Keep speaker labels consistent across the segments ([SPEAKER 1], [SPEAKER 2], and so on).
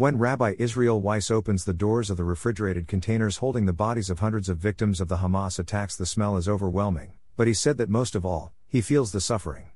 [SPEAKER 1] When Rabbi Israel Weiss opens the doors of the refrigerated containers holding the bodies of hundreds of victims of the Hamas attacks, the smell is overwhelming, but he said that most of all, he feels the suffering.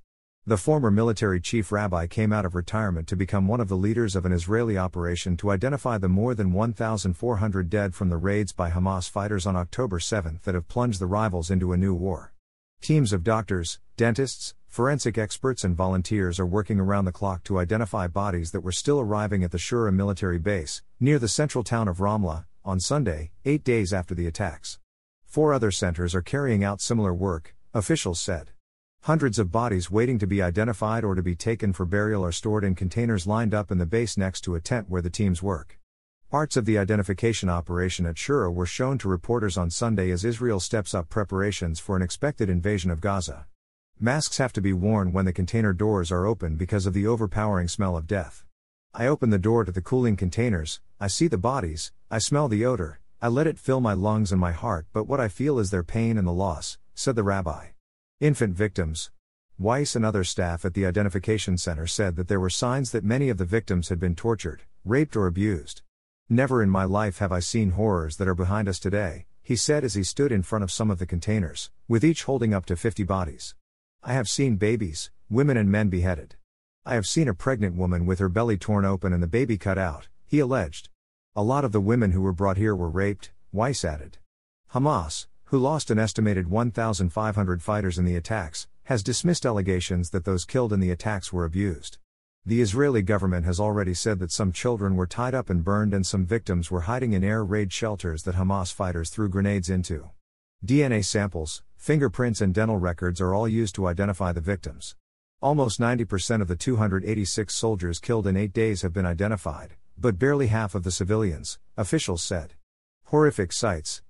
[SPEAKER 1] The former military chief rabbi came out of retirement to become one of the leaders of an Israeli operation to identify the more than 1,400 dead from the raids by Hamas fighters on October 7 that have plunged the rivals into a new war. Teams of doctors, dentists, Forensic experts and volunteers are working around the clock to identify bodies that were still arriving at the Shura military base, near the central town of Ramla, on Sunday, eight days after the attacks. Four other centers are carrying out similar work, officials said. Hundreds of bodies waiting to be identified or to be taken for burial are stored in containers lined up in the base next to a tent where the teams work. Parts of the identification operation at Shura were shown to reporters on Sunday as Israel steps up preparations for an expected invasion of Gaza. Masks have to be worn when the container doors are open because of the overpowering smell of death. I open the door to the cooling containers, I see the bodies, I smell the odor, I let it fill my lungs and my heart, but what I feel is their pain and the loss, said the rabbi. Infant victims. Weiss and other staff at the identification center said that there were signs that many of the victims had been tortured, raped, or abused. Never in my life have I seen horrors that are behind us today, he said as he stood in front of some of the containers, with each holding up to 50 bodies. I have seen babies, women, and men beheaded. I have seen a pregnant woman with her belly torn open and the baby cut out, he alleged. A lot of the women who were brought here were raped, Weiss added. Hamas, who lost an estimated 1,500 fighters in the attacks, has dismissed allegations that those killed in the attacks were abused. The Israeli government has already said that some children were tied up and burned and some victims were hiding in air raid shelters that Hamas fighters threw grenades into. DNA samples, Fingerprints and dental records are all used to identify the victims. Almost 90% of the 286 soldiers killed in eight days have been identified, but barely half of the civilians, officials said. Horrific sights.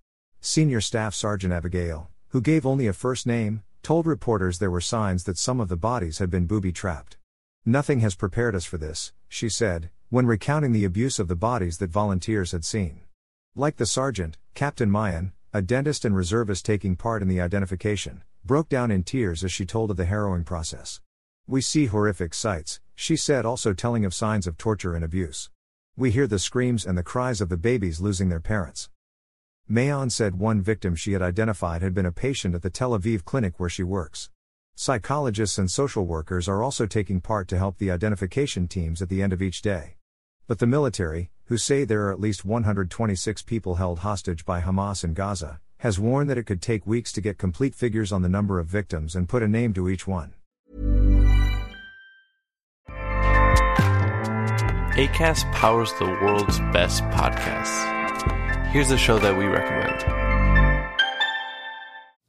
[SPEAKER 1] Senior Staff Sergeant Abigail, who gave only a first name, told reporters there were signs that some of the bodies had been booby trapped. Nothing has prepared us for this, she said, when recounting the abuse of the bodies that volunteers had seen. Like the sergeant, Captain Mayan, a dentist and reservist taking part in the identification, broke down in tears as she told of the harrowing process. We see horrific sights, she said, also telling of signs of torture and abuse. We hear the screams and the cries of the babies losing their parents. Mayan said one victim she had identified had been a patient at the Tel Aviv clinic where she works. Psychologists and social workers are also taking part to help the identification teams at the end of each day. But the military, who say there are at least 126 people held hostage by Hamas in Gaza, has warned that it could take weeks to get complete figures on the number of victims and put a name to each one.
[SPEAKER 2] ACAST powers the world's best podcasts. Here's a show that we recommend.